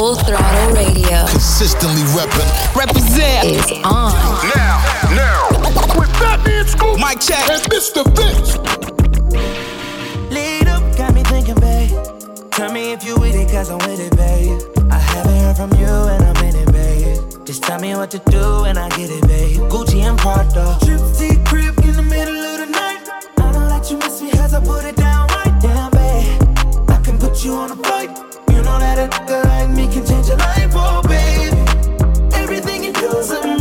Full Throttle Radio. Consistently repping. Represent is on. Now, now. With Fatman Scoop. Mic check. And Mr. Vince. Lead up, got me thinking, babe. Tell me if you with it, cause I'm with it, babe. I haven't heard from you and I'm in it, babe. Just tell me what to do and I get it, babe. Gucci and Prada. Trip T crib in the middle of the night. I don't let you miss me cause I put it down right down, babe. I can put you on a flight matter. Girl like me can change your life, oh baby. Everything you do's a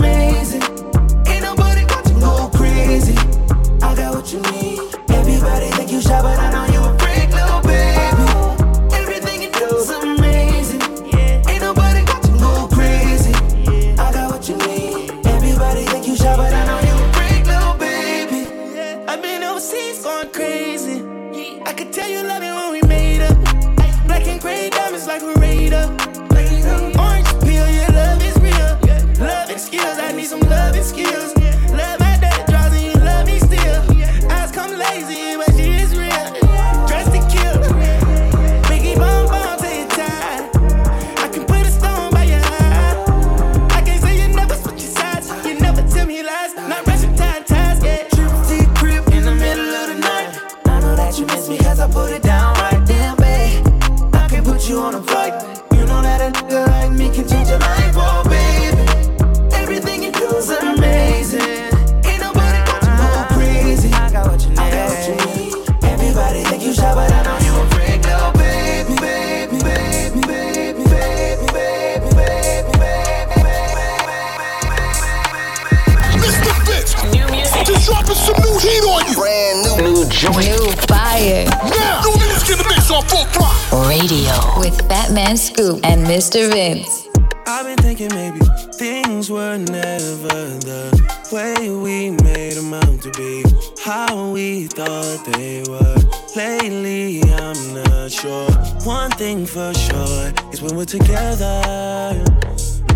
Mr. Vince. I've been thinking maybe things were never the way we made them out to be. How we thought they were. Lately, I'm not sure. One thing for sure is when we're together,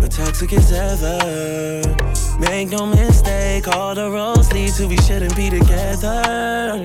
we're toxic as ever. Make no mistake, all the roads lead to we shouldn't be together.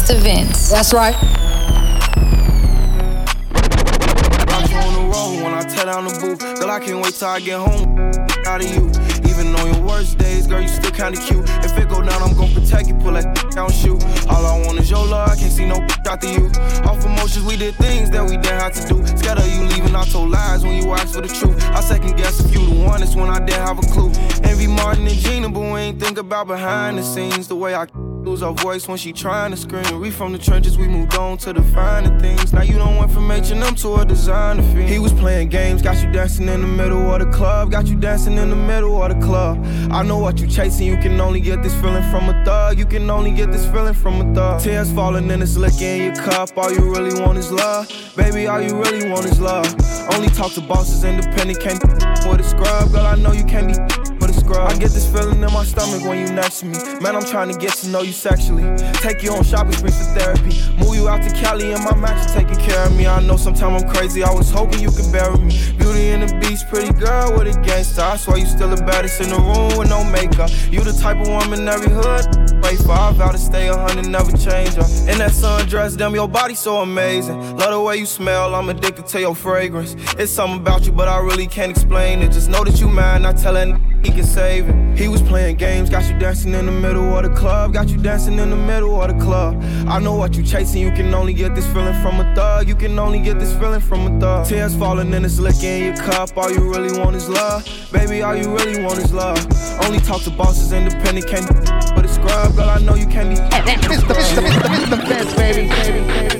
Mr. Vince. That's right. Rock you on the road when I tear down the booth. Girl, I can't wait till I get home. Out of you. Even on your worst days, girl, you still kinda cute. If it go down, I'm gon' protect you. Pull that down, shoot. All I want is your love. I can't see no after you. Off emotions, we did things that we didn't have to do. Scared of you leaving, I told lies when you asked for the truth. I second guess if you the one, it's when I didn't have a clue. Envy Martin and Gina, but we ain't think about behind the scenes the way I lose our voice when she trying to scream. We from the trenches, we moved on to the finer things. Now you don't went from H&M to a designer fiend. He was playing games, got you dancing in the middle of the club, got you dancing in the middle of the club. I know what you chasing, you can only get this feeling from a thug. You can only get this feeling from a thug. Tears falling and it's licking in your cup. All you really want is love, baby. All you really want is love. Only talk to bosses, independent, can't with a scrub. Girl, I know you can't be I get this feeling in my stomach when you next to me. Man, I'm trying to get to know you sexually. Take you on shopping sprees for therapy. Move you out to Cali and my max taking care of me. I know sometimes I'm crazy. I was hoping you could bury me. Beauty and the Beast, pretty girl with a gangster. I swear you still the baddest in the room with no makeup. You the type of woman every hood wait for. I vow to stay a hundred, never change her. In that sundress, damn, your body so amazing. Love the way you smell. I'm addicted to your fragrance. It's something about you, but I really can't explain it. Just know that you mine. Not telling he can save it. He was playing games, got you dancing in the middle of the club, got you dancing in the middle of the club. I know what you chasing, you can only get this feeling from a thug. You can only get this feeling from a thug. Tears falling and it's licking your cup. All you really want is love, baby. All you really want is love. Only talk to bosses, independent, can't but it's scrub, girl. I know you can't be. It's the, it's the, it's the, it's the best, baby, baby, baby.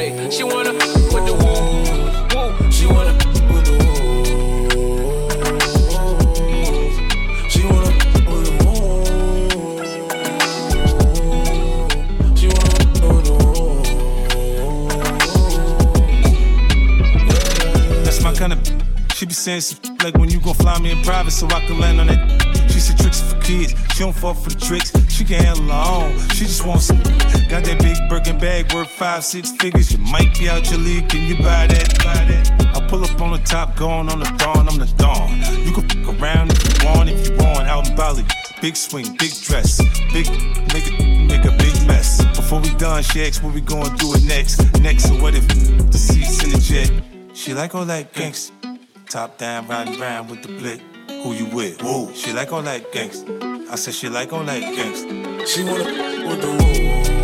Hey, she wanna with the woo. She wanna with the woo. She wanna with the woo. She wanna with the woo. That's my kind of. She be saying some like when you gon' fly me in private so I can land on that. She said tricks for kids. She don't fall for the tricks. She can handle her own. She just wants some. Got that big Birkin bag worth five, six figures. You might be out your league. Can you buy that? Buy that? I pull up on the top, going on the dawn. I'm the dawn. You can fuck around if you want, if you want. Out in Bali. Big swing, big dress, big nigga, make a big mess. Before we done, she asked what we gonna do it next. Next, so what if the seats in the jet? She like all that gangsta. Top down, riding around with the blick. Who you with? Woo. She like all that gangsta. I said she like all that gangsta. She wanna with the woo.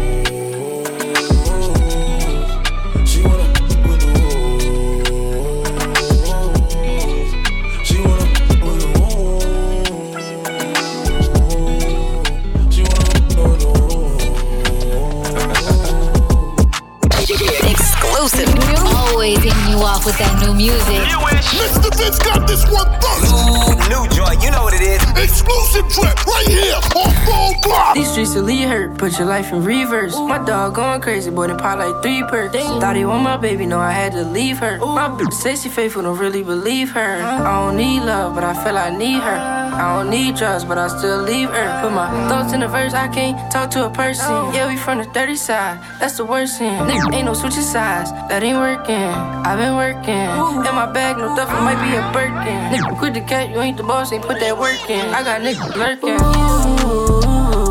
With that new music. Mr. Vince got this one first. New, new joint, you know what it is. Exclusive track right here on Full Block. These streets really hurt, put your life in reverse. My dog going crazy, boy, they pop like three perks. Thought he want my baby, no, I had to leave her. My bitch say she faithful, don't really believe her. I don't need love, but I feel I need her. I don't need drugs, but I still leave her. Put my thoughts in the verse, I can't talk to a person. Yeah, we from the dirty side, that's the worst thing. Nigga, ain't no switching sides, that ain't working. I've been working. In my bag, no stuff, it might be a Birkin. Nigga, quit the cat, you ain't the boss, ain't put that work in. I got niggas lurking.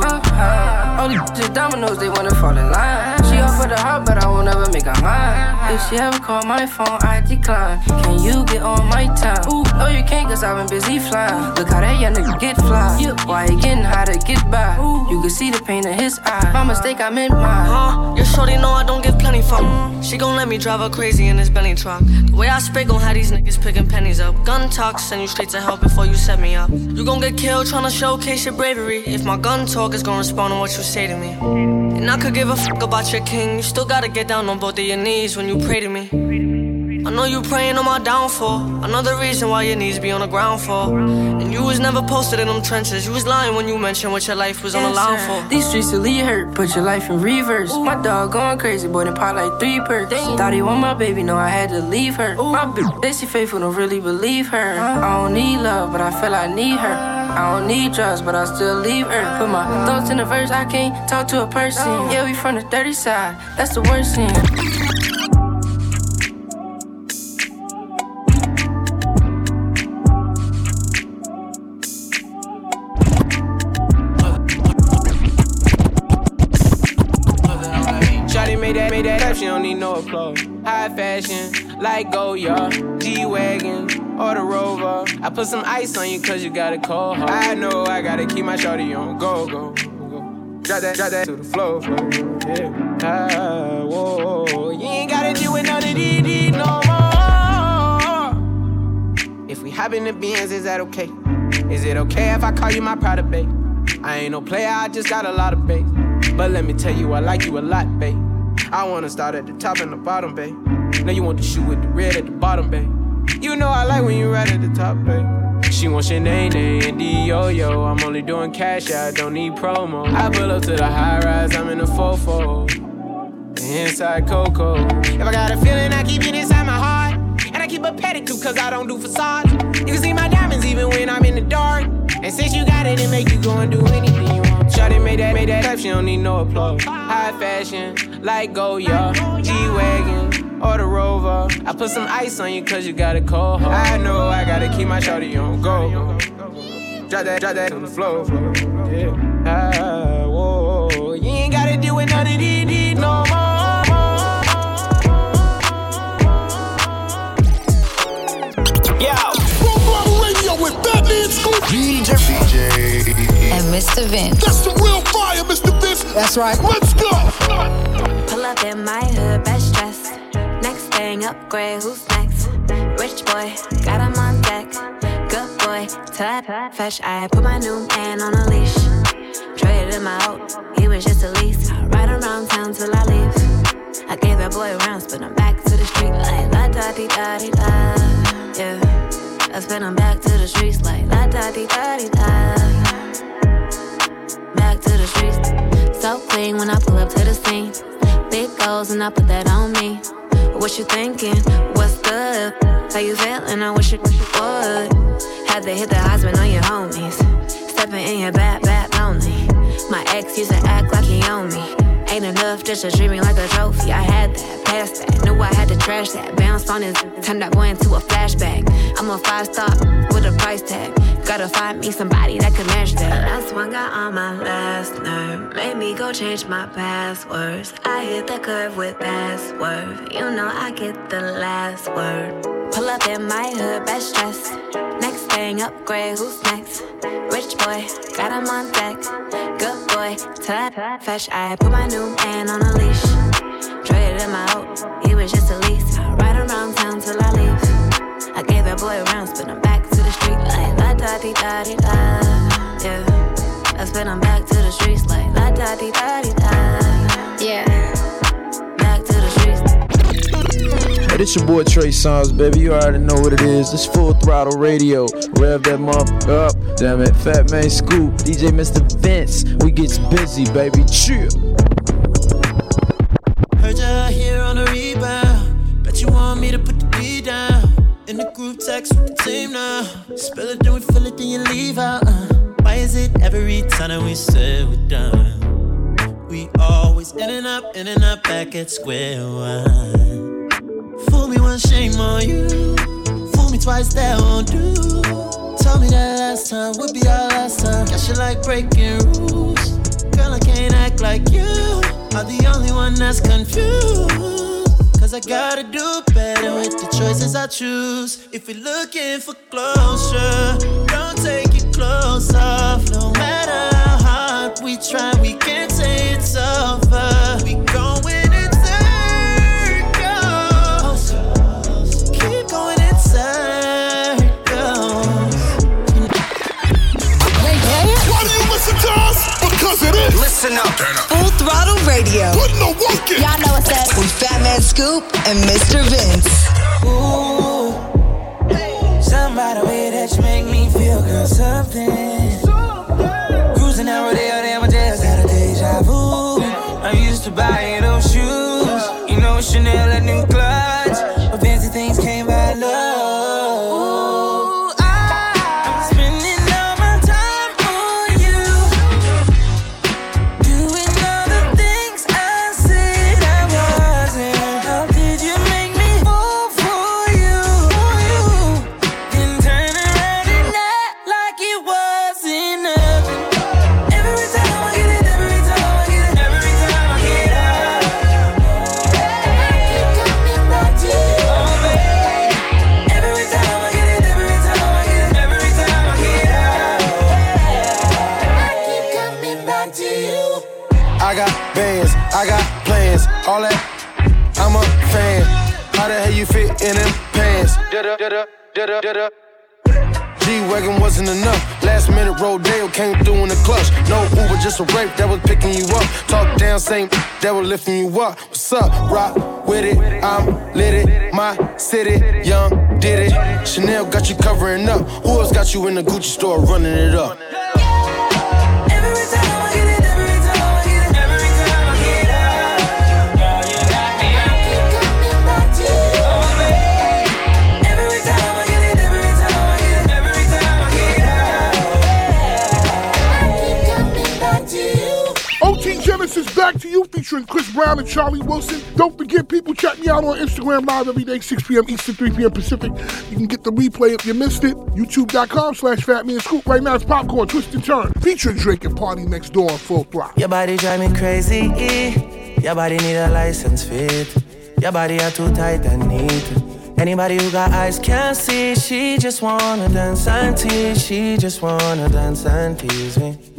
Uh-huh. All these dominoes, they wanna fall in line. She offer the heart, but I won't ever make her mine. If she ever call my phone, I decline. Can you get on my time? Ooh, no, you can't, cause I've been busy flying. Look how that young nigga get fly. Why he getting high to get by? You can see the pain in his eye. My mistake, I meant mine. Uh, your shorty know I don't give plenty fuck. She gon' let me drive her crazy in this Bentley truck. The way I spit gon' have these niggas picking pennies up. Gun talk, send you straight to hell before you set me up. You gon' get killed trying to showcase your bravery. If my gun talk is gon' respond to what you say to me. And I could give a fuck about your king. You still gotta get down on both of your knees when you pray to me. I know you praying on my downfall. Another reason why your knees be on the ground for. And you was never posted in them trenches. You was lying when you mentioned what your life was on the line for. These streets really hurt, put your life in reverse. My dog going crazy, boy, then pop like three perks. Thought he want my baby, no, I had to leave her. My bitch, they she faithful, don't really believe her. I don't need love, but I feel I need her. I don't need drugs, but I still leave her. Put my thoughts in the verse, I can't talk to a person. Yeah, we from the dirty side, that's the worst thing. Made that, made that up, she don't need no applause. High fashion, like oh, Goyard, G Wagon, or the Rover. I put some ice on you cause you got a cold heart. I know I gotta keep my shorty on go, go, go. Drop that, drop that to the floor, floor. Yeah. Ah, whoa, you ain't gotta deal with none of these no more. If we hop in the beans, is that okay? Is it okay if I call you my pride babe? I ain't no player, I just got a lot of bass. But let me tell you, I like you a lot, babe. I wanna start at the top and the bottom, babe. Now you want the shoe with the red at the bottom, babe. You know I like when you right at the top, babe. She wants your name, and yo yo. I'm only doing cash, I don't need promo. I pull up to the high rise, I'm in the fofo. Inside Coco. If I got a feeling, I keep it inside my heart. And I keep a pedicure, cause I don't do facades. You can see my diamonds even when I'm in the dark. And since you got it, it make you go and do anything you want. Shawty made that, made that type, she don't need no applause. High fashion, like Goyard, G-Wagon, or the Rover. I put some ice on you cause you got a cold heart. I know I gotta keep my shawty on go. Drop that, drop that on the floor. Yeah. Ah, whoa, you ain't gotta deal with none of these no more. Yo blah radio with Fat Man Scoop. DJ. DJ. And Mr. Vince. That's the real fire, Mr. Vince. That's right. Let's go. Pull up in my hood, best dress. Thing, upgrade, who's next? Rich boy, got him on deck. Good boy, tut, fresh. I put my new man on a leash. Traded him out, he was just a lease. Ride around town till I leave. I gave that boy rounds, but I'm back to the street like la da di da di da. Yeah. I spin them back to the streets like la da di da di da. Back to the streets, so clean when I pull up to the scene. Big goals and I put that on me. What you thinking? What's up? How you feeling? I wish you would. Had to hit the husband on your homies. Stepping in your back, back lonely. My ex used to act like he owned me. Ain't enough just to treat me like a trophy. I had that, passed that, knew I had to trash that. Bounced on his, turned that boy into a flashback. I'm a five star with a price tag. Gotta find me somebody that can match that. Last one got on my last nerve. Made me go change my passwords. I hit the curve with password. You know I get the last word. Pull up in my hood, best dress. Next thing, upgrade, who's next? Rich boy, got him on deck. Good boy, tut, fresh. I put my new man on a leash. Traded him out, he was just a lease. Ride around town till I leave. I gave that boy rounds, but I'm da di da di da. Yeah, I spin him back to the streets like la da di da di da. Yeah. Hey, this your boy Trey Songz, baby. You already know what it is. This full throttle radio. Rev that mother up. Damn it. Fat Man Scoop. DJ Mr. Vince. We gets busy, baby. Chill. Heard ya here on the rebound. Bet you want me to put the beat down. In the group text with the team now. Spill it, then we every time we say we're done? We always in and up, in and up, back at square one. Fool me once, shame on you. Fool me twice, that won't do. Tell me that last time would be our last time. Guess you like breaking rules. Girl, I can't act like you. I'm the only one that's confused. Cause I gotta do better with the choices I choose. If you're looking for closure, don't take your clothes off. No matter how hard we try, we can't say it's over. We going in circles. Keep going in circles. They get it? Why do you Listen to us? Because it is. Listen up. Full throttle radio. Putting the work in. Y'all know what's up. With Fat Man Scoop and Mr. Vince. Ooh, girl, something. Cruising down Rodeo, damn, I just had a deja vu. I used to buy those shoes, you know, Chanel, a new Just a rape that was picking you up. Talk down, same that was lifting you up. What's up? Rock with it. I'm lit it. My city, young did it. Chanel got you covering up. Who else got you in the Gucci store running it up? Featuring Chris Brown and Charlie Wilson. Don't forget, people, check me out on Instagram live every day, 6 p.m. Eastern, 3 p.m. Pacific. You can get the replay if you missed it. YouTube.com slash Fat Man Scoop. Right now it's Popcaan, Twist and Turn. Featuring Drake and PartyNextDoor on Full Throttle. Your body drive me crazy. Your body need a license fit. Your body are too tight and neat. Anybody who got eyes can't see. She just wanna dance and tease. She just wanna dance and tease me.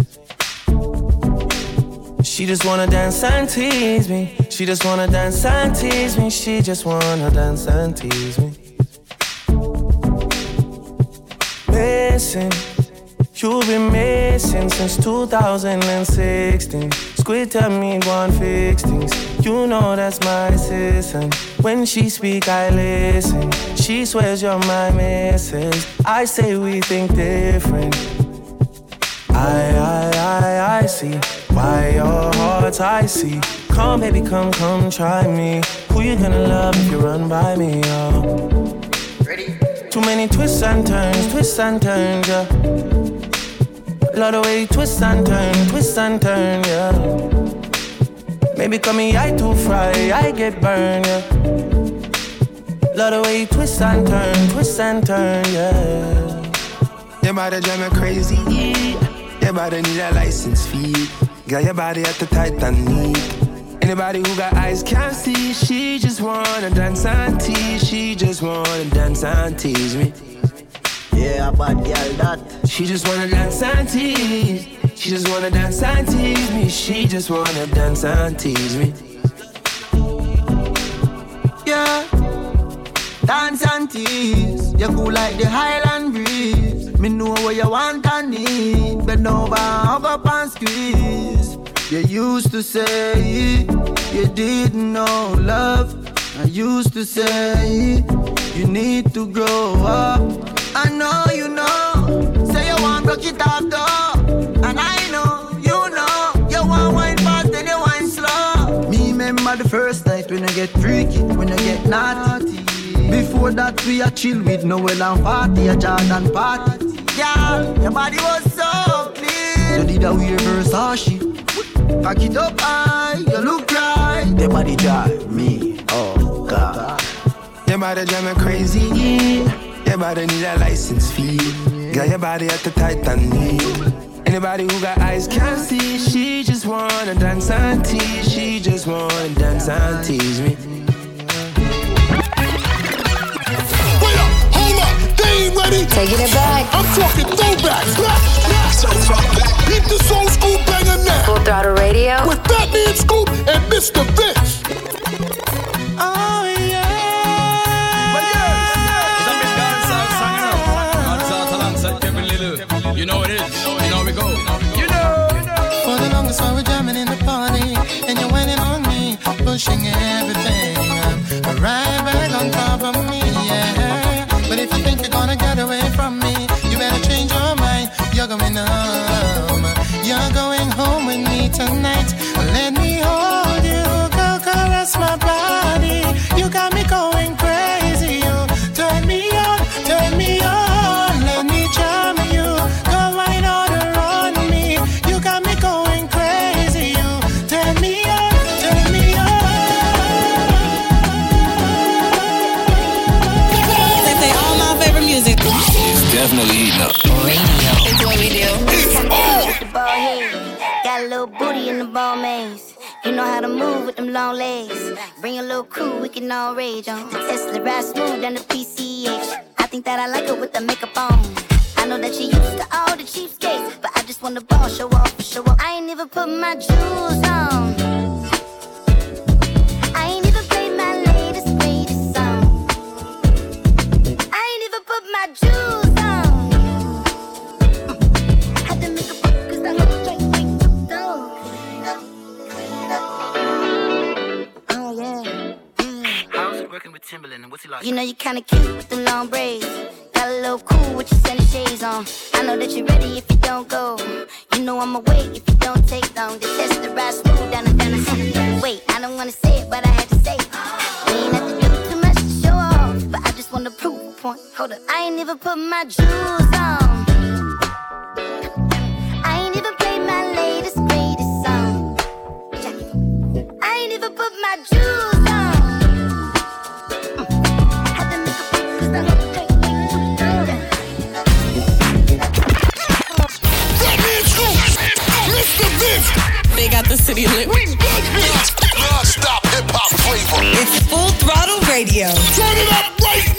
She just wanna dance and tease me. She just wanna dance and tease me. She just wanna dance and tease me. Missing. You've been missing since 2016. Squid tell me and fix things. You know that's my assistant. When she speak, I listen. She swears you're my missus. I say we think different. I, I, I, I see why your heart's icy. Come, baby, come, come, try me. Who you gonna love if you run by me, oh? Ready? Too many twists and turns, twists and turns, yeah. Love the way you twist and turn, twist and turn, yeah. Maybe call me I too fry, I get burned, yeah. Love the way you twist and turn, twist and turn, yeah. Your body drive me crazy. Your body need a license fee. Got your body at the tight and neat. Anybody who got eyes can't see. She just wanna dance and tease. She just wanna dance and tease me. Yeah, a bad girl that. She just wanna dance and tease. She just wanna dance and tease me. She just wanna dance and tease me. Yeah. Dance and tease. You cool like the Highland breeze. Me know what you want and need. Bend over, hug up and squeeze. You used to say you didn't know love. I used to say you need to grow up. I know you know. Say you want broke it off though. And I know, you know. You want wine fast and you wine slow. Me remember the first night when I get freaky, when I get naughty. Before that we a chill with Noel and party, a Jordan party. Yeah, your body was so clean. You did a weird Versace. Pack it up high, you look right. Your body drive me, oh God. Your body drive me crazy. Your body need a license fee. Got your body at the tight and neat. Anybody who got eyes can't see. She just wanna dance and tease. She just wanna dance and tease me. They ain't ready. Taking it back. I'm talking throwbacks. Beat this old school banger now. Full Throttle Radio. With Fat Man Scoop and Mr. Vince. Oh yeah. Uh, uh, you know it is. You know we go. You know. For the longest while we're jamming in the party, and you're whining on me, pushing everything. Long legs. Bring a little crew, we can all rage on. Tesla ride smooth down the PCH. I think that I like it with the makeup on. I know that you used to all the cheapskates, but I just want the ball show off, show off. I ain't even put my jewels on. Timberland, and what's he like? You know you kinda cute with the long braids. Got a little cool with your sunny shades on. I know that you're ready if you don't go. You know I'ma wait if you don't take long. The test the ride smooth down down the city. Wait, I don't wanna say it, but I had to say it. We ain't have to do too much to show off, but I just wanna prove a point. Hold up, I ain't even put my jewels on. I ain't even played my latest greatest song. I ain't even put my jewels. They got the city lit. We Non-stop hip hop flavor. It's full throttle radio. Turn it up right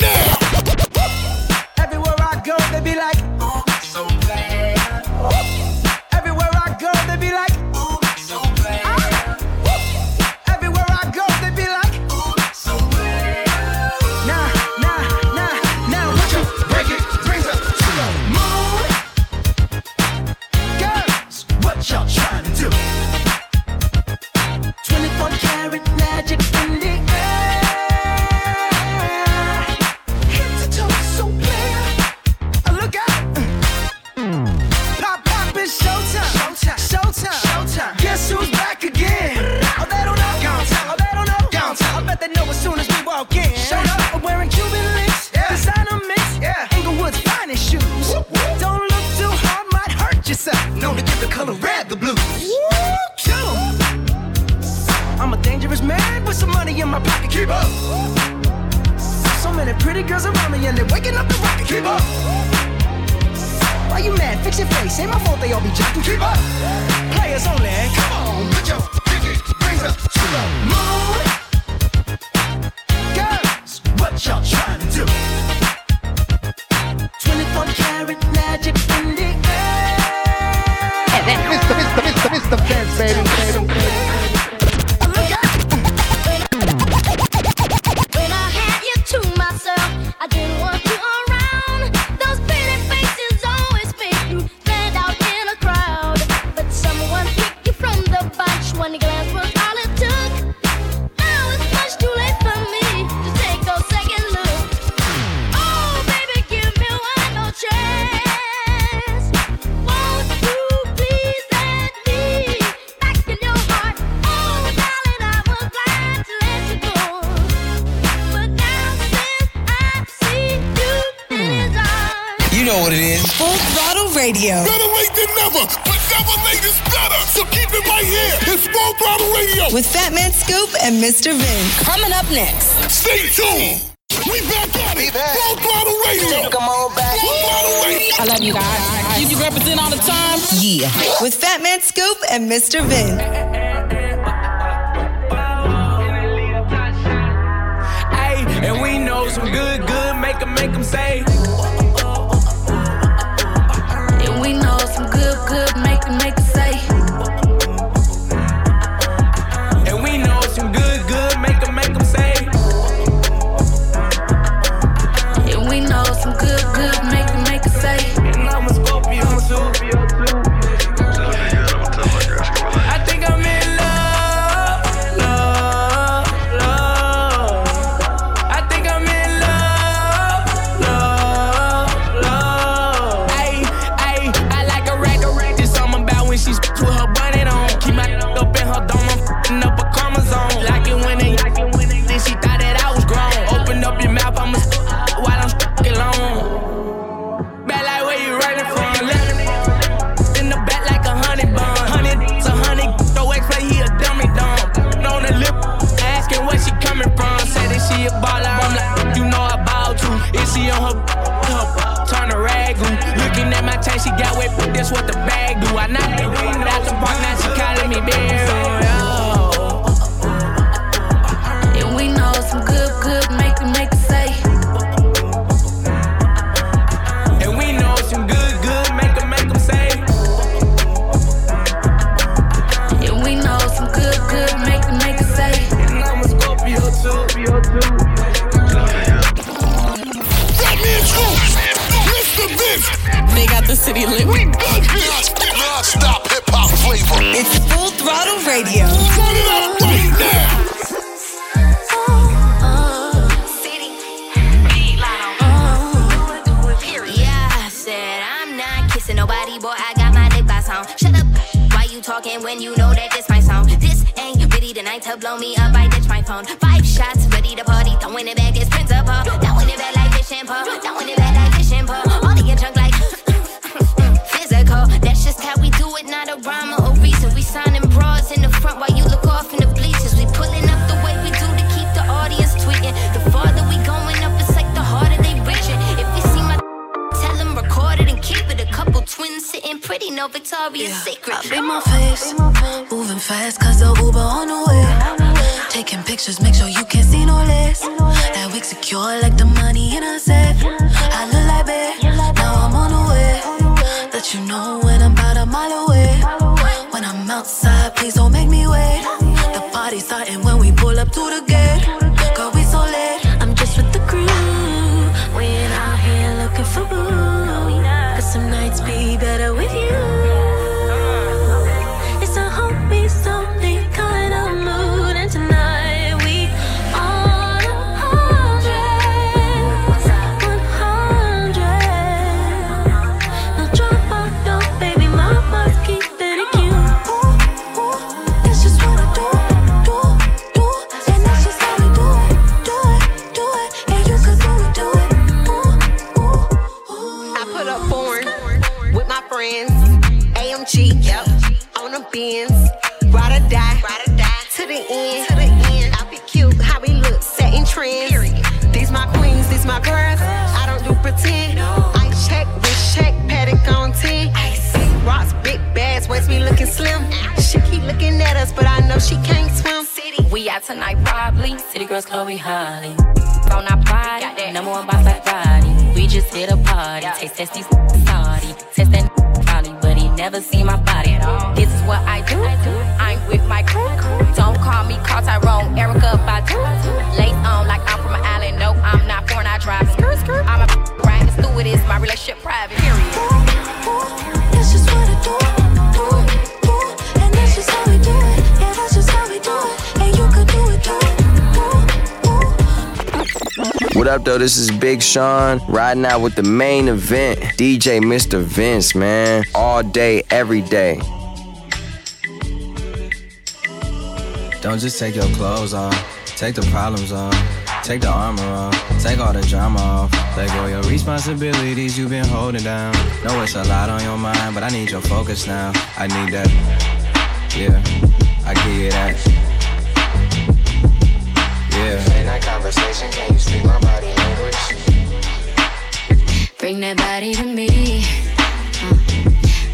So pretty girls around me and they're waking up the rocket. Keep up. Why you mad? Fix your face. Ain't my fault they all be jacking. Keep up. Players only. Come on, put your pinky rings up to the moon. Girls, what y'all trying to do? With Fat Man Scoop and Mr. Vin. Ayy, and we know some good, good make 'em, make 'em say. The city lit. We back here. Non-stop hip hop flavor. It's full throttle radio. Turn it up right now. Yeah, I said I'm not kissing nobody, boy. I got my lip gloss on. Shut up. Why you talking when you know that this my song? This ain't ready tonight to blow me up. I ditch my phone. Five shots, ready to party. Throwing it back as principal. Throwing it back like fish and no Victoria's Secret. I beat my face, moving fast cause the Uber on the way. Taking pictures, make sure you can't see no less. That wig secure like the money in a safe. I look like babe, now I'm on the way. Let you know when I'm about a mile away. When I'm outside, please don't make me wait. The party's starting when we pull up to the Sean riding out with the main event, DJ Mr. Vince, man. All day, every day. Don't just take your clothes off. Take the problems off. Take the armor off. Take all the drama off. Let go your responsibilities you've been holding down. Know it's a lot on your mind, but I need your focus now. I need that. Yeah, I give you that. Yeah. In that conversation, can you speak my body language? Bring that body to me. Uh,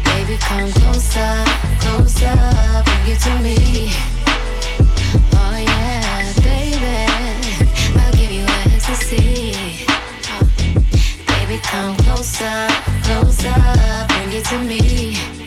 baby, come closer, closer. Bring it to me. Oh yeah, baby. I'll give you ecstasy. Uh, baby, come closer, closer. Bring it to me.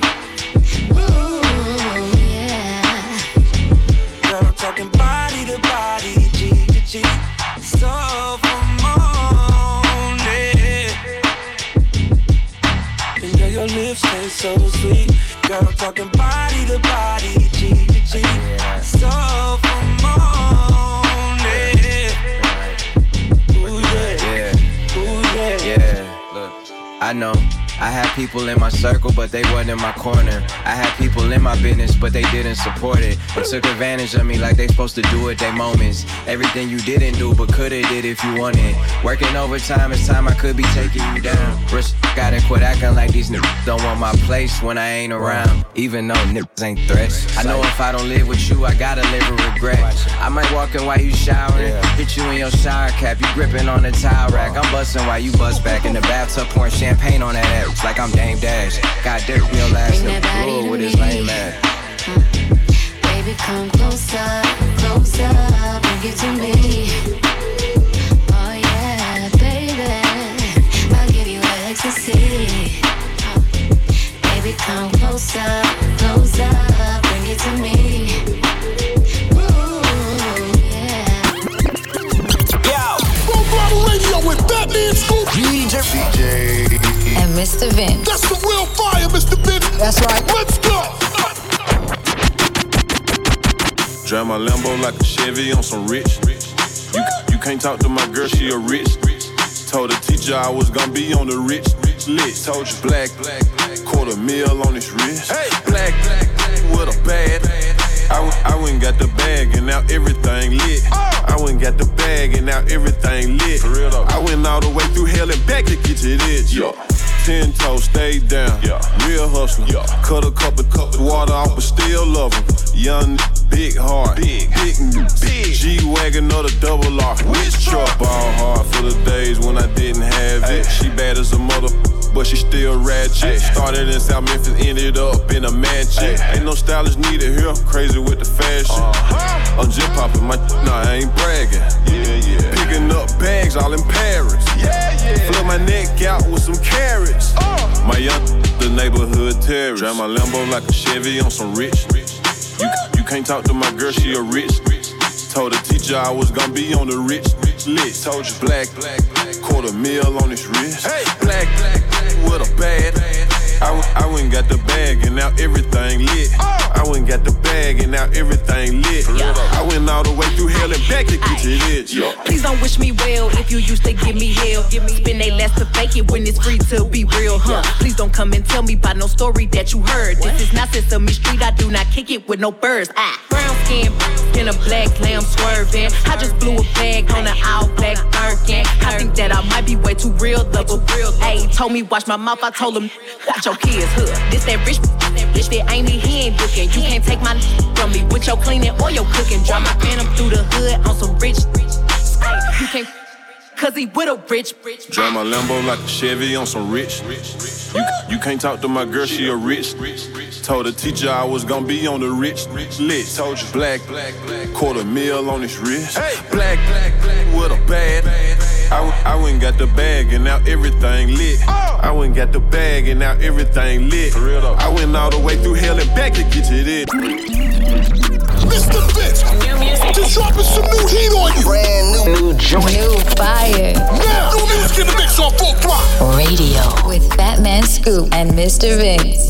So sweet. Girl, I'm talking body to body, G to G. So for morning. Ooh, yeah. Yeah. Ooh, yeah. Yeah, look, I know. I had people in my circle, but they wasn't in my corner. I had people in my business, but they didn't support it. And took advantage of me like they supposed to do at their moments. Everything you didn't do, but coulda did if you wanted. Working overtime, it's time I could be taking you down. Rich, gotta quit acting like these niggas don't want my place when I ain't around. Even though niggas ain't threats. I know if I don't live with you, I gotta live with regret. I might walk in while you showering, hit you in your shower cap, you gripping on the towel rack. I'm busting while you bust back in the bathtub, pouring champagne on that. It's like I'm Dame Dash. Got Dirt Real ass in the blue with his lame ass. Baby, come closer, closer, bring it to me. Oh yeah, baby, I'll give you ecstasy. Uh, Baby, come closer, closer, bring it to me. Ooh, yeah. Full throttle radio with Fat Man Scoop. DJ. And Mr. Vince. That's the real fire, Mr. Vince. That's right. Let's go. Drive my Lambo like a Chevy on some rich. You, you can't talk to my girl, she a rich. Told the teacher I was gonna be on the rich list. Told you black, black, quarter mil on his wrist. Hey, black, with a bad. I, went- I went and got the bag and now everything lit. Uh. I went and got the bag and now everything lit. I went all the way through hell and back to get to this. Yeah. Ten toes, stay down. Yeah. Real hustler. Cut a couple cup of water off, but still love him. Young, big heart. Big, big, big. G wagon or the double R. Which truck? Ball hard for the days when I didn't have it. She bad as a mother. But she still ratchet. Started in South Memphis, ended up in a mansion. Ain't no stylist needed here. Crazy with the fashion. Uh-huh. I'm just popping my. Nah, I ain't bragging. Yeah, yeah. Picking up bags all in Paris. Yeah, yeah. Flip my neck out with some carrots. Uh. My young, the neighborhood terrorist. Drive my Lambo like a Chevy on some rich. You, you can't talk to my girl, she a rich. Told the teacher I was gonna be on the rich list. Told you black, quarter mil on his wrist. Hey, black, black, with a bad. I, went- I went and got the bag and now everything lit. I went and got the bag and now everything lit. I went all the way through hell and back to get to this. Yeah. Please don't wish me well if you used to give me hell. Spend they last to fake it when it's free to be real, huh? Please don't come and tell me about no story that you heard. This is not Sesame Street, I do not kick it with no birds. Ah, brown skin, in a black lamb swerving. I just blew a bag on an all black Birkin. I think that I might be way too real, double real. Hey, told me watch my mouth, I told him watch your kids, huh? This that rich bitch that ain't me, he ain't looking. You can't take my from me with your cleaning or your cooking. Drive my phantom through the hood on some rich. Ay, you can't, cause he with a rich, rich. Drive my Lambo like a Chevy on some rich. You, you can't talk to my girl, she a rich. Told the teacher I was gonna be on the rich lit. Told you black, quarter mil on his wrist. Black, with a bad. I, I went and got the bag and now everything lit. I went and got the bag and now everything lit. I went all the way through hell and back to get to this. Mr. Vince, just dropping some new heat on you. Brand new. New joint. New fire. Now, new music in the mix on full throttle. Radio. With Fat Man Scoop and Mr. Vince.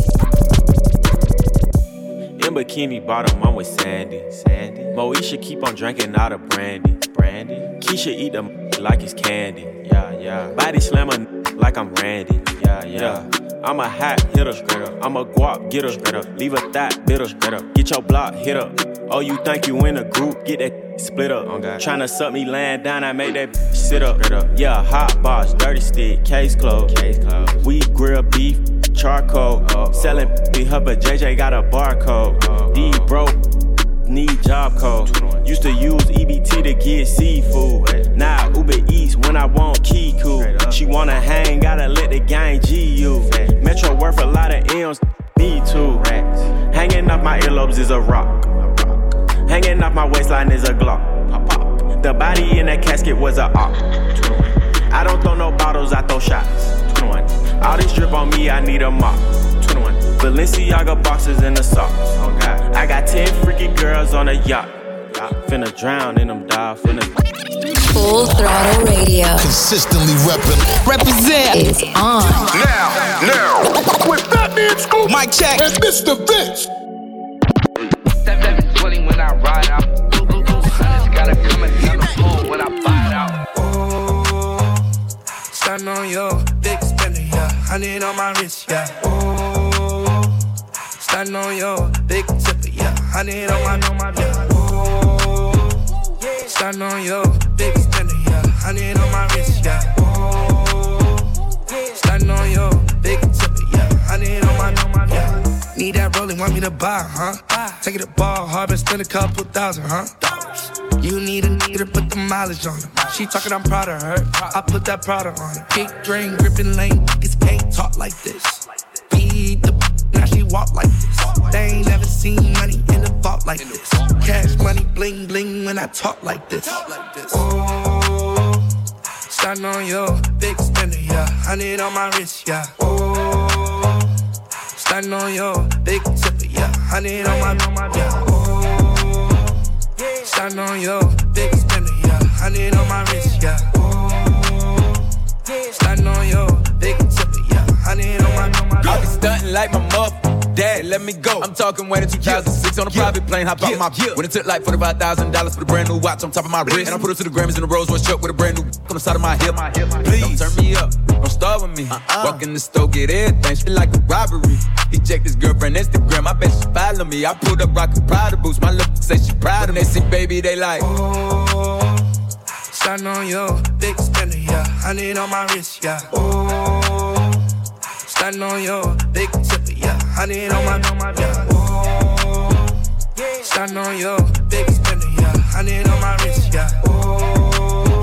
In bikini bottom, I'm with Sandy. Sandy. Moesha keep on drinking out of brandy. Brandy. Keisha eat them like it's candy. Yeah, yeah. Body slammer like I'm Randy. Yeah, yeah. I'm a hot hitter. I'm a guap getter. Leave a thought bitter. Get up. Get your block hit up. Oh, you think you in a group? Get that split up. Tryna suck me laying down, I make that sit up. Yeah, hot box, dirty stick, case closed. Case closed. We grill beef, charcoal. Selling be but JJ got a barcode. D broke, need job code. Used to use EBT to get seafood. Now Uber Eats when I want Kiku. She wanna hang, gotta let the gang G you. Metro worth a lot of M's, me too. Hanging off my earlobes is a rock. Hanging off my waistline is a Glock. The body in that casket was a op. I don't throw no bottles, I throw shots. All this drip on me, I need a mop. Balenciaga boxes in the socks. I got 10 freaky girls on a yacht. Finna drown in them, dog. Finna. Full throttle radio. Consistently reppin'. Represent. Is on. Now, now. With Fat Man Scoop. Mic check. And Mr. Vince. 720 when I ride out. Hunters gotta come and I out. Stand on your big spender, yeah. Honey on my wrist, yeah. Oh, on your big tipper, yeah. Honey on my, yeah. Oh, on your big spender, yeah. Honey on my wrist, yeah. Oh, on your want me to buy, huh? Take it to ball hard spend a couple thousand, huh? You need a nigga to put the mileage on her. She talking, I'm proud of her. I put that Prada on her. Big drain, gripping lane, niggas can't talk like this. Beat the now she walk like this. They ain't never seen money in the vault like this. Cash money, bling bling when I talk like this. Oh, starting on your big spender, yeah. Hundred on my wrist, yeah. Oh, starting on your big tipper, yeah. Hundred on my, yeah. Oh, starting on your big spender, yeah. Hundred on my wrist, yeah. Oh, starting on your big tipper, yeah. Hundred on my, I be stunting like my mother. Dad, let me go. I'm talking way to 2006 on a private plane. Hop out my When it took like $45,000 for the brand new watch on top of my wrist. And I put it to the Grammys in the Rolls Royce truck with a brand new on the side of my hip. Please, don't turn me up. Don't start with me. Uh-uh. Walk in the store, get everything. Shit like a robbery. He checked his girlfriend Instagram. I bet she follow me. I pulled up rockin' Prada boots. My lip say she proud of me. They see baby, they like. Oh, starting on your big spender, yeah. Hundred on my wrist, yeah. Oh, starting on your big tipper, yeah. Hundred on my, yeah. Oh, starting on your big spender, yeah. Hundred on my wrist, yeah. Oh,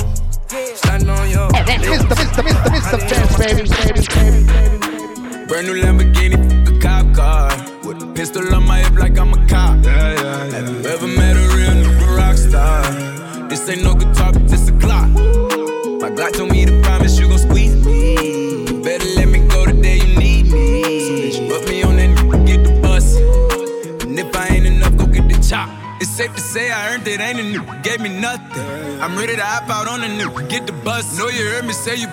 starting on your Mr. Mr. Mr. Mr. Fans, baby, baby, baby, baby. Brand new Lamborghini, a cop car. With a pistol on my hip like I'm a cop. Yeah, yeah, Have you ever met a real nigga rock star? This ain't no guitar, but this a clock. My Glock told me to promise It's safe to say I earned it, ain't a nigga gave me nothing. I'm ready to hop out on a nigga, get the bus. Know you heard me say you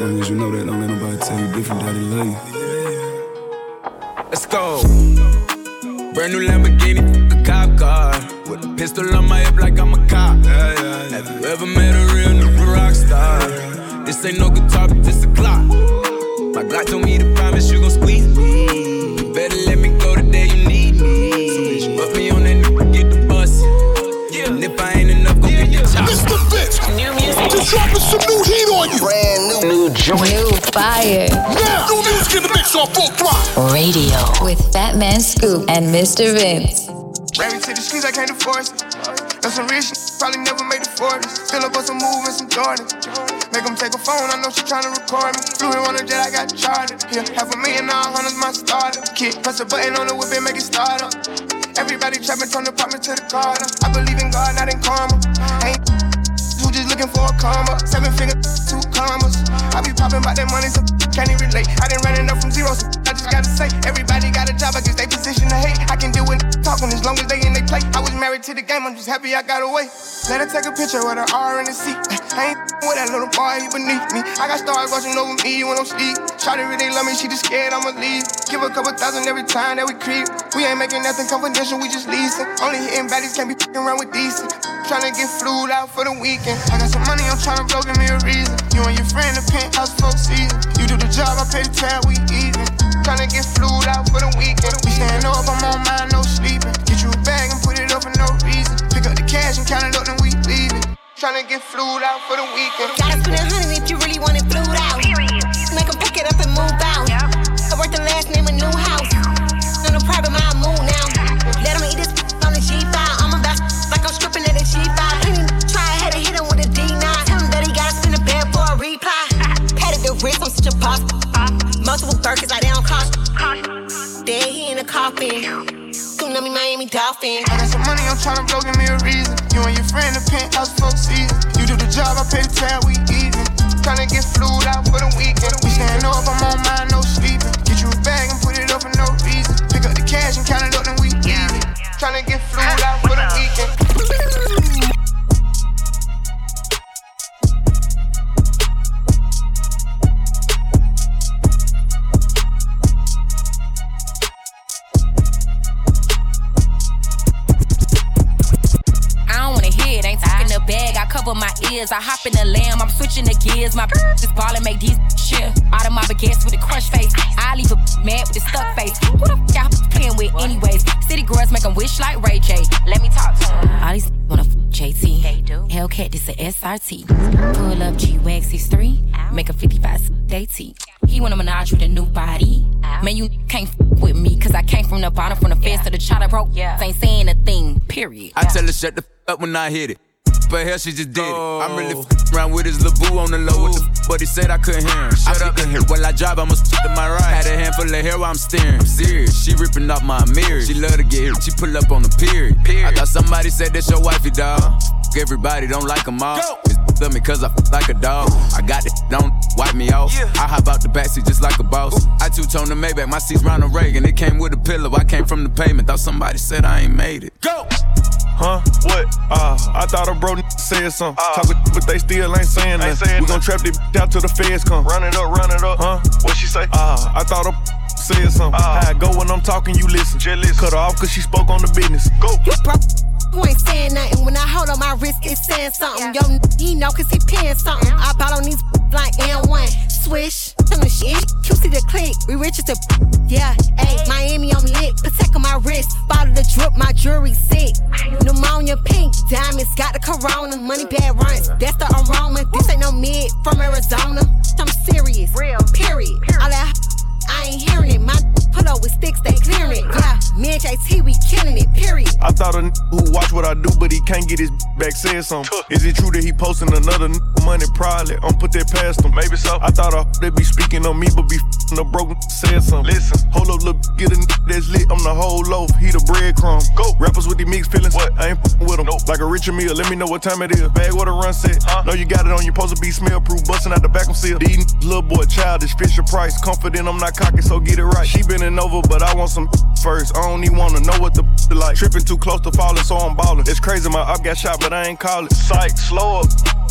Long as you know that, don't let nobody tell you different, daddy love you. Let's go. Brand new Lamborghini, a cop car. With a pistol on my hip like I'm a cop. Have you ever met a real nigga rock star? This ain't no guitar, but this a clock. My Glock told me to promise you gon' squeeze me. Better let me go fire. Now, new music in the mix on full throttle. Radio with Fat Man Scoop and Mr. Vince. Married to the streets, I can't force it. That's some rich shit, probably never made it 40s. Fill up on some moves some Jordans. Make them take a phone, I know she tryna record me. Flew in on a jet, I got chartered. Yeah, half a million, now hundreds my starter. Kid, press a button on the whip and make it start up. Everybody trapping from the apartment to the corner. I believe in God, not in karma. Ain't looking for a karma. Seven figures, two commas. I be popping about that money, so can't even relate. I done ran enough from zero, so I just gotta say, everybody got a job, I guess they position to hate. I can deal with talking as long as they in they play. I was married to the game, I'm just happy I got away. Let her take a picture with her R in the seat. I ain't with that little boy, he beneath me. I got stars watching over me when I'm sleep. Shawty really love me, she just scared I'ma leave. Give a couple thousand every time that we creep. We ain't making nothing confidential, we just leasing. Only hitting baddies, can't be around with decent. Tryna get flued out for the weekend. I got some money, I'm tryna blow, give me a reason. You and your friend, the penthouse folk season. You do the job, I pay the tab, we even. Tryna get flued out for the weekend. We stand up, I'm on mine, no sleeping. Get you a bag and put it up for no reason. Pick up the cash and count it up, then we leave it. Tryna get flued out for the weekend. Gotta spend a hundred if you really want it flued out. Make 'em Dolphin. I got some money, I'm tryna blow, give me a reason. You and your friend, the penthouse folk season. You do the job, I pay the tab, we even. Tryna get flued out for the weekend. We staying up, I'm on mine, no sleeping. Get you a bag and put it up for no reason. Pick up the cash and count it up, then we leave it. Tryna get He wanna menage with a new body. Man, you can't f with me, cause I came from the bottom, from the fence to the chopper broke. Yeah. Ain't saying a thing, period. I tell her shut the f up when I hit it. But hell, she just did it. I'm really oh. f around with his LeBoo on the low. What the f- but he said I couldn't hear him. Shut up and hear. While I drive, I'ma stick to my right. Had a handful of hair while I'm steering. I'm serious. She ripping off my mirrors. She love to get hit. She pull up on the period. I thought somebody said that's your wifey, dog. Everybody don't like them all. It's f- me cause I f- like a dog. I got it, don't wipe me off. I hop out the backseat just like a boss. I two tone the Maybach, my seat's Ronald Reagan. It came with a pillow. I came from the pavement. Thought somebody said I ain't made it. Go! Huh? What? Uh, I thought a bro n- said something. Uh, Talk but they still ain't saying nothing. We gon' trap this bitch out till the feds come. Run it up, run it up. Huh? What she say? Uh, I thought a said something. Uh, I go when I'm talking, you listen. Just Cut her off cause she spoke on the business. Go. You ain't saying nothing. When I hold on my wrist, it's saying something. Yo, he know cause he paying something. I bought on these like N1. Swish. Tell me shit. See the click. We rich as a yeah. Hey, Miami, I'm lit. Protect on my wrist. Bottle the drip, my jewelry sick. Pneumonia pink. Diamonds got the corona. Money mm. bad runs. That's the aroma. This ain't no mid from Arizona. I'm serious. Real. Period. All that I ain't hearing it. My pull up with sticks, they clearing it. Yeah, me and JT, we killing it. Period. I thought a n- who watch what I do, but he can't get his back said something. Is it true that he posting another n- money? Probably. I'm put that past him. Maybe so. I thought a they be speaking on me, but be f***ing a broke n- said something. Listen, hold up, look, get a n- that's lit. I'm the whole loaf. He the breadcrumb. Go. Rappers with the mixed feelings. What? I ain't f***ing with them. Nope. Like a Richard Mille. Let me know what time it is. Bag what a run set. Huh? Know you got it on. You supposed to be smell proof. Busting out the back of seal. These n- little boy childish. Fisher Price. Confident I'm not cocky, so get it right. She bending over, but I want some first. I don't even wanna know what the like. Tripping too close to falling, so I'm ballin'. It's crazy, my up got shot, but I ain't call it. Psych, slow up.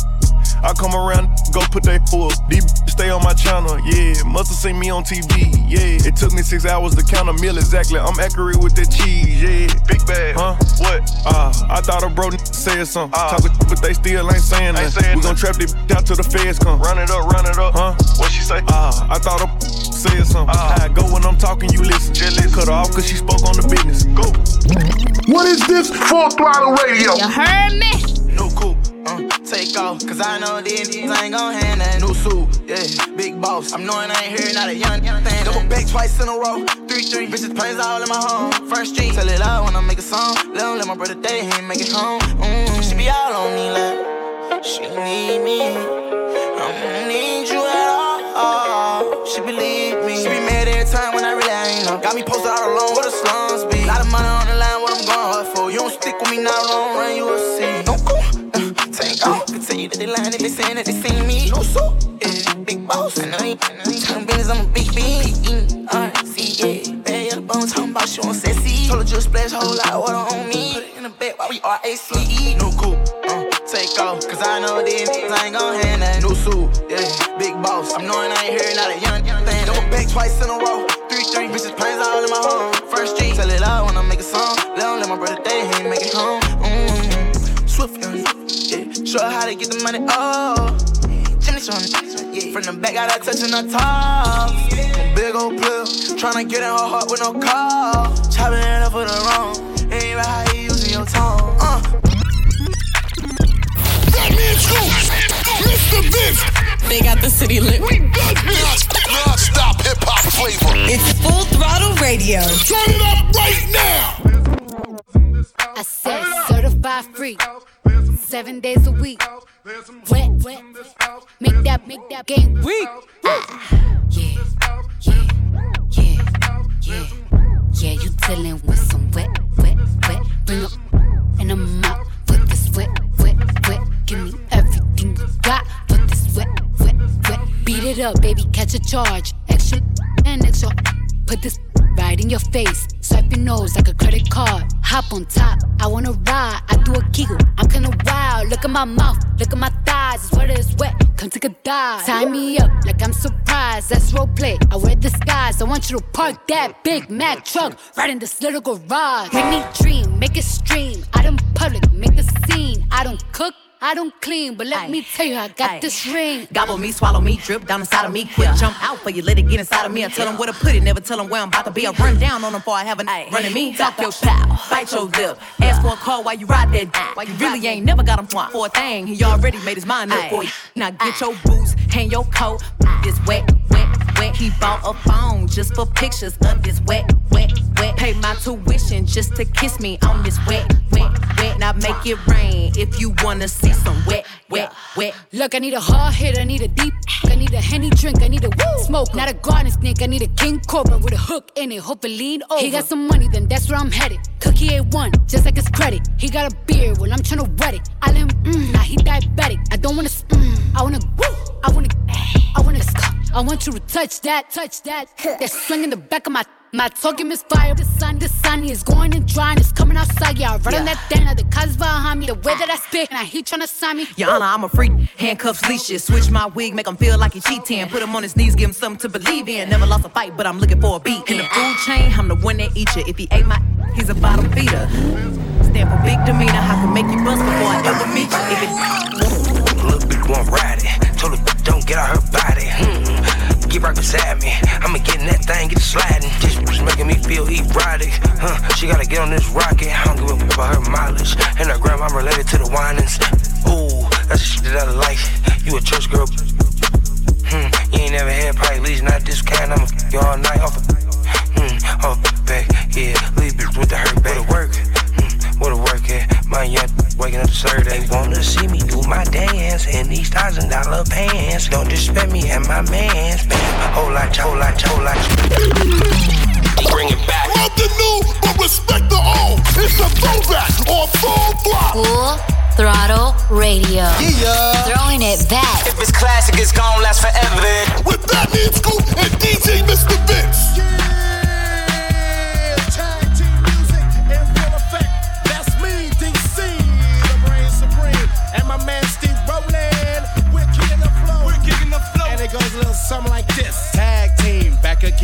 I come around, go put that full. These stay on my channel, yeah. Must have seen me on TV, yeah. It took me six hours to count a meal exactly. I'm accurate with that cheese, yeah. Big bag, huh? What? Uh, I thought a bro said something. Uh, Talking, but they still ain't saying nothing. We gon' trap this out till the feds come. Run it up, run it up, huh? What she say? Uh, I thought a said something. Uh, I go when I'm talking, you listen. Just listen. Cut her off cause she spoke on the business. Go. What is this? Full throttle radio. You heard me? New coupe, uh, take off, cause I know these niggas ain't gon' hand that new suit, yeah, big boss. I'm knowing I ain't here, not a young thing. Double back twice in a row, three, three, bitches plays all in my home. First street, tell it out when I make a song. Let let my brother day, he ain't make it home. Mm, she be all on me like, she need me. I don't need you at all. She believe me. She be mad every time when I really ain't know. Got me posted out alone where the slums be. Lot of money on the line, what I'm going for. You don't stick with me now, long run, you will Continue to the line if they saying that they seen me. No so, yeah, big boss. I ain't, and I ain't talking business, I'm a big bean. R-C, yeah, bad yellow bone, talking about she want sexy. Told her just splash a whole lot of water on me. Put it in the bed while we R-A-C-E. No cool, uh, take off. Cause I know these niggas ain't gon' hand that new suit, yeah, big boss. I'm knowing I ain't here, not a young thing. Double back twice in a row. Three, three, bitches plays all in my home. First street, tell it out when I make a song. Let him let my brother day, he ain't make it home. Show her how to get the money, oh. Jimmy Sean, yeah. From the back, got that touching the top. Big old pill, tryna get in her heart with no call. Chopping it up for the wrong. Ain't right how you using your tongue. Uh. Fat Man Scoop, Mr. Vince. They got the city lit. We good here. Non-stop hip hop flavor. It's Full Throttle Radio. Turn it up right now. I said certified free, seven days a week. Wet, wet, make that, make that game weak. Ah, yeah, yeah, yeah, yeah, yeah. You dealing with some wet, wet, wet. Bring up and I'm out for this wet, wet, wet. Give me everything you got for this wet, wet, wet. Beat it up, baby, catch a charge. Extra and extra. Put this right in your face. Swipe your nose like a credit card. Hop on top, I wanna ride. I do a giggle, I'm kinda wild. Look at my mouth, look at my thighs. It's wet, it's wet. Come take a dive. Tie me up like I'm surprised. That's roleplay. I wear disguise. I want you to park that Big Mac truck right in this little garage. Make me dream, make it stream. Out in public, make a scene. I don't cook. I don't clean, but let me tell you, I got this ring. Gobble me, swallow me, drip down inside of me. Quick jump out for you, let it get inside of me. I tell them where to put it, never tell them where I'm about to be. I run down on them before I have a night. Running me, talk your shit, bite your lip. Ask for a call while you ride that. While you really ain't never got him for a thing. He already made his mind up for you. Now get your boots, hang your coat. This wet, wet, wet. He bought a phone just for pictures of this wet, wet, wet. Pay my tuition just to kiss me on this wet, wet, wet. Now make it rain if you wanna see some wet, wet, wet. Look, I need a hard hit, I need a deep, I need a henny drink, I need a woo smoke, not a garden snake, I need a king cobra with a hook in it, hope it lean over. He got some money, then that's where I'm headed. Cookie ain't one, just like his credit. He got a beard, well I'm tryna wet it. I let him, mm, now he diabetic. I don't wanna, mm, I wanna, woo, I wanna, I wanna, I want you to touch that, touch that. That swing in the back of my my talking misfire. The sun, the sun is going and drying. It's coming outside. Yeah, I run on that thing. The cuz behind me. The way that I spit. And I heat trying to sign me. Your Honor, I'm a freak. Handcuffs, leashes. Switch my wig, make him feel like he cheating. Put him on his knees, give him something to believe in. Never lost a fight, but I'm looking for a beat. In the food chain, I'm the one that eat you. If he ate my, he's a bottom feeder. Stand for big demeanor. I can make you bust before I ever meet you. If it Little bitch want ride it. Told her don't get out her body. Hmm. Get right beside me. I'ma get in that thing, get it sliding. This was making me feel erotic. Huh? She gotta get on this rocket. I don't give a fuck about her mileage. And her grandma related to the whinings. Ooh, that's the shit that I like. You a church girl. Hmm. You ain't never had probably least not this kind. I'ma f you all night off. Of, hmm. Off back. Yeah. Leave bitch with the hurt back. What a work. Hmm. What a work at. My young waking up Saturday. They wanna see me do my dance in these thousand dollar pants. Don't disrespect me and my mans. Man, whole lot, whole lot, whole lot. Bring it back. Love the new, but respect the old. It's a throwback on full block. Full Throttle Radio. Yeah. Throwing it back. If it's classic, it's gonna last forever. With Fat Man Scoop and DJ Mr. Vince. Something like this.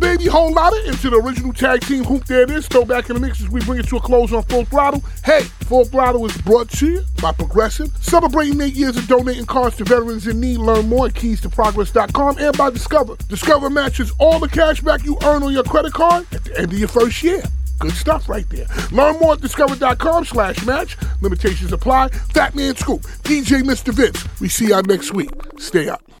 Baby Whole Lotta into the original tag team Whoomp There It Is. Throw back in the mix as we bring it to a close on Full Throttle. Hey, Full Throttle is brought to you by Progressive, celebrating eight years of donating cars to veterans in need. Learn more at keys-to-progress.com and by Discover. Discover matches all the cash back you earn on your credit card at the end of your first year. Good stuff right there. Learn more at discover.com slash match. Limitations apply. Fat Man Scoop, DJ Mr. Vince. We see y'all next week. Stay up.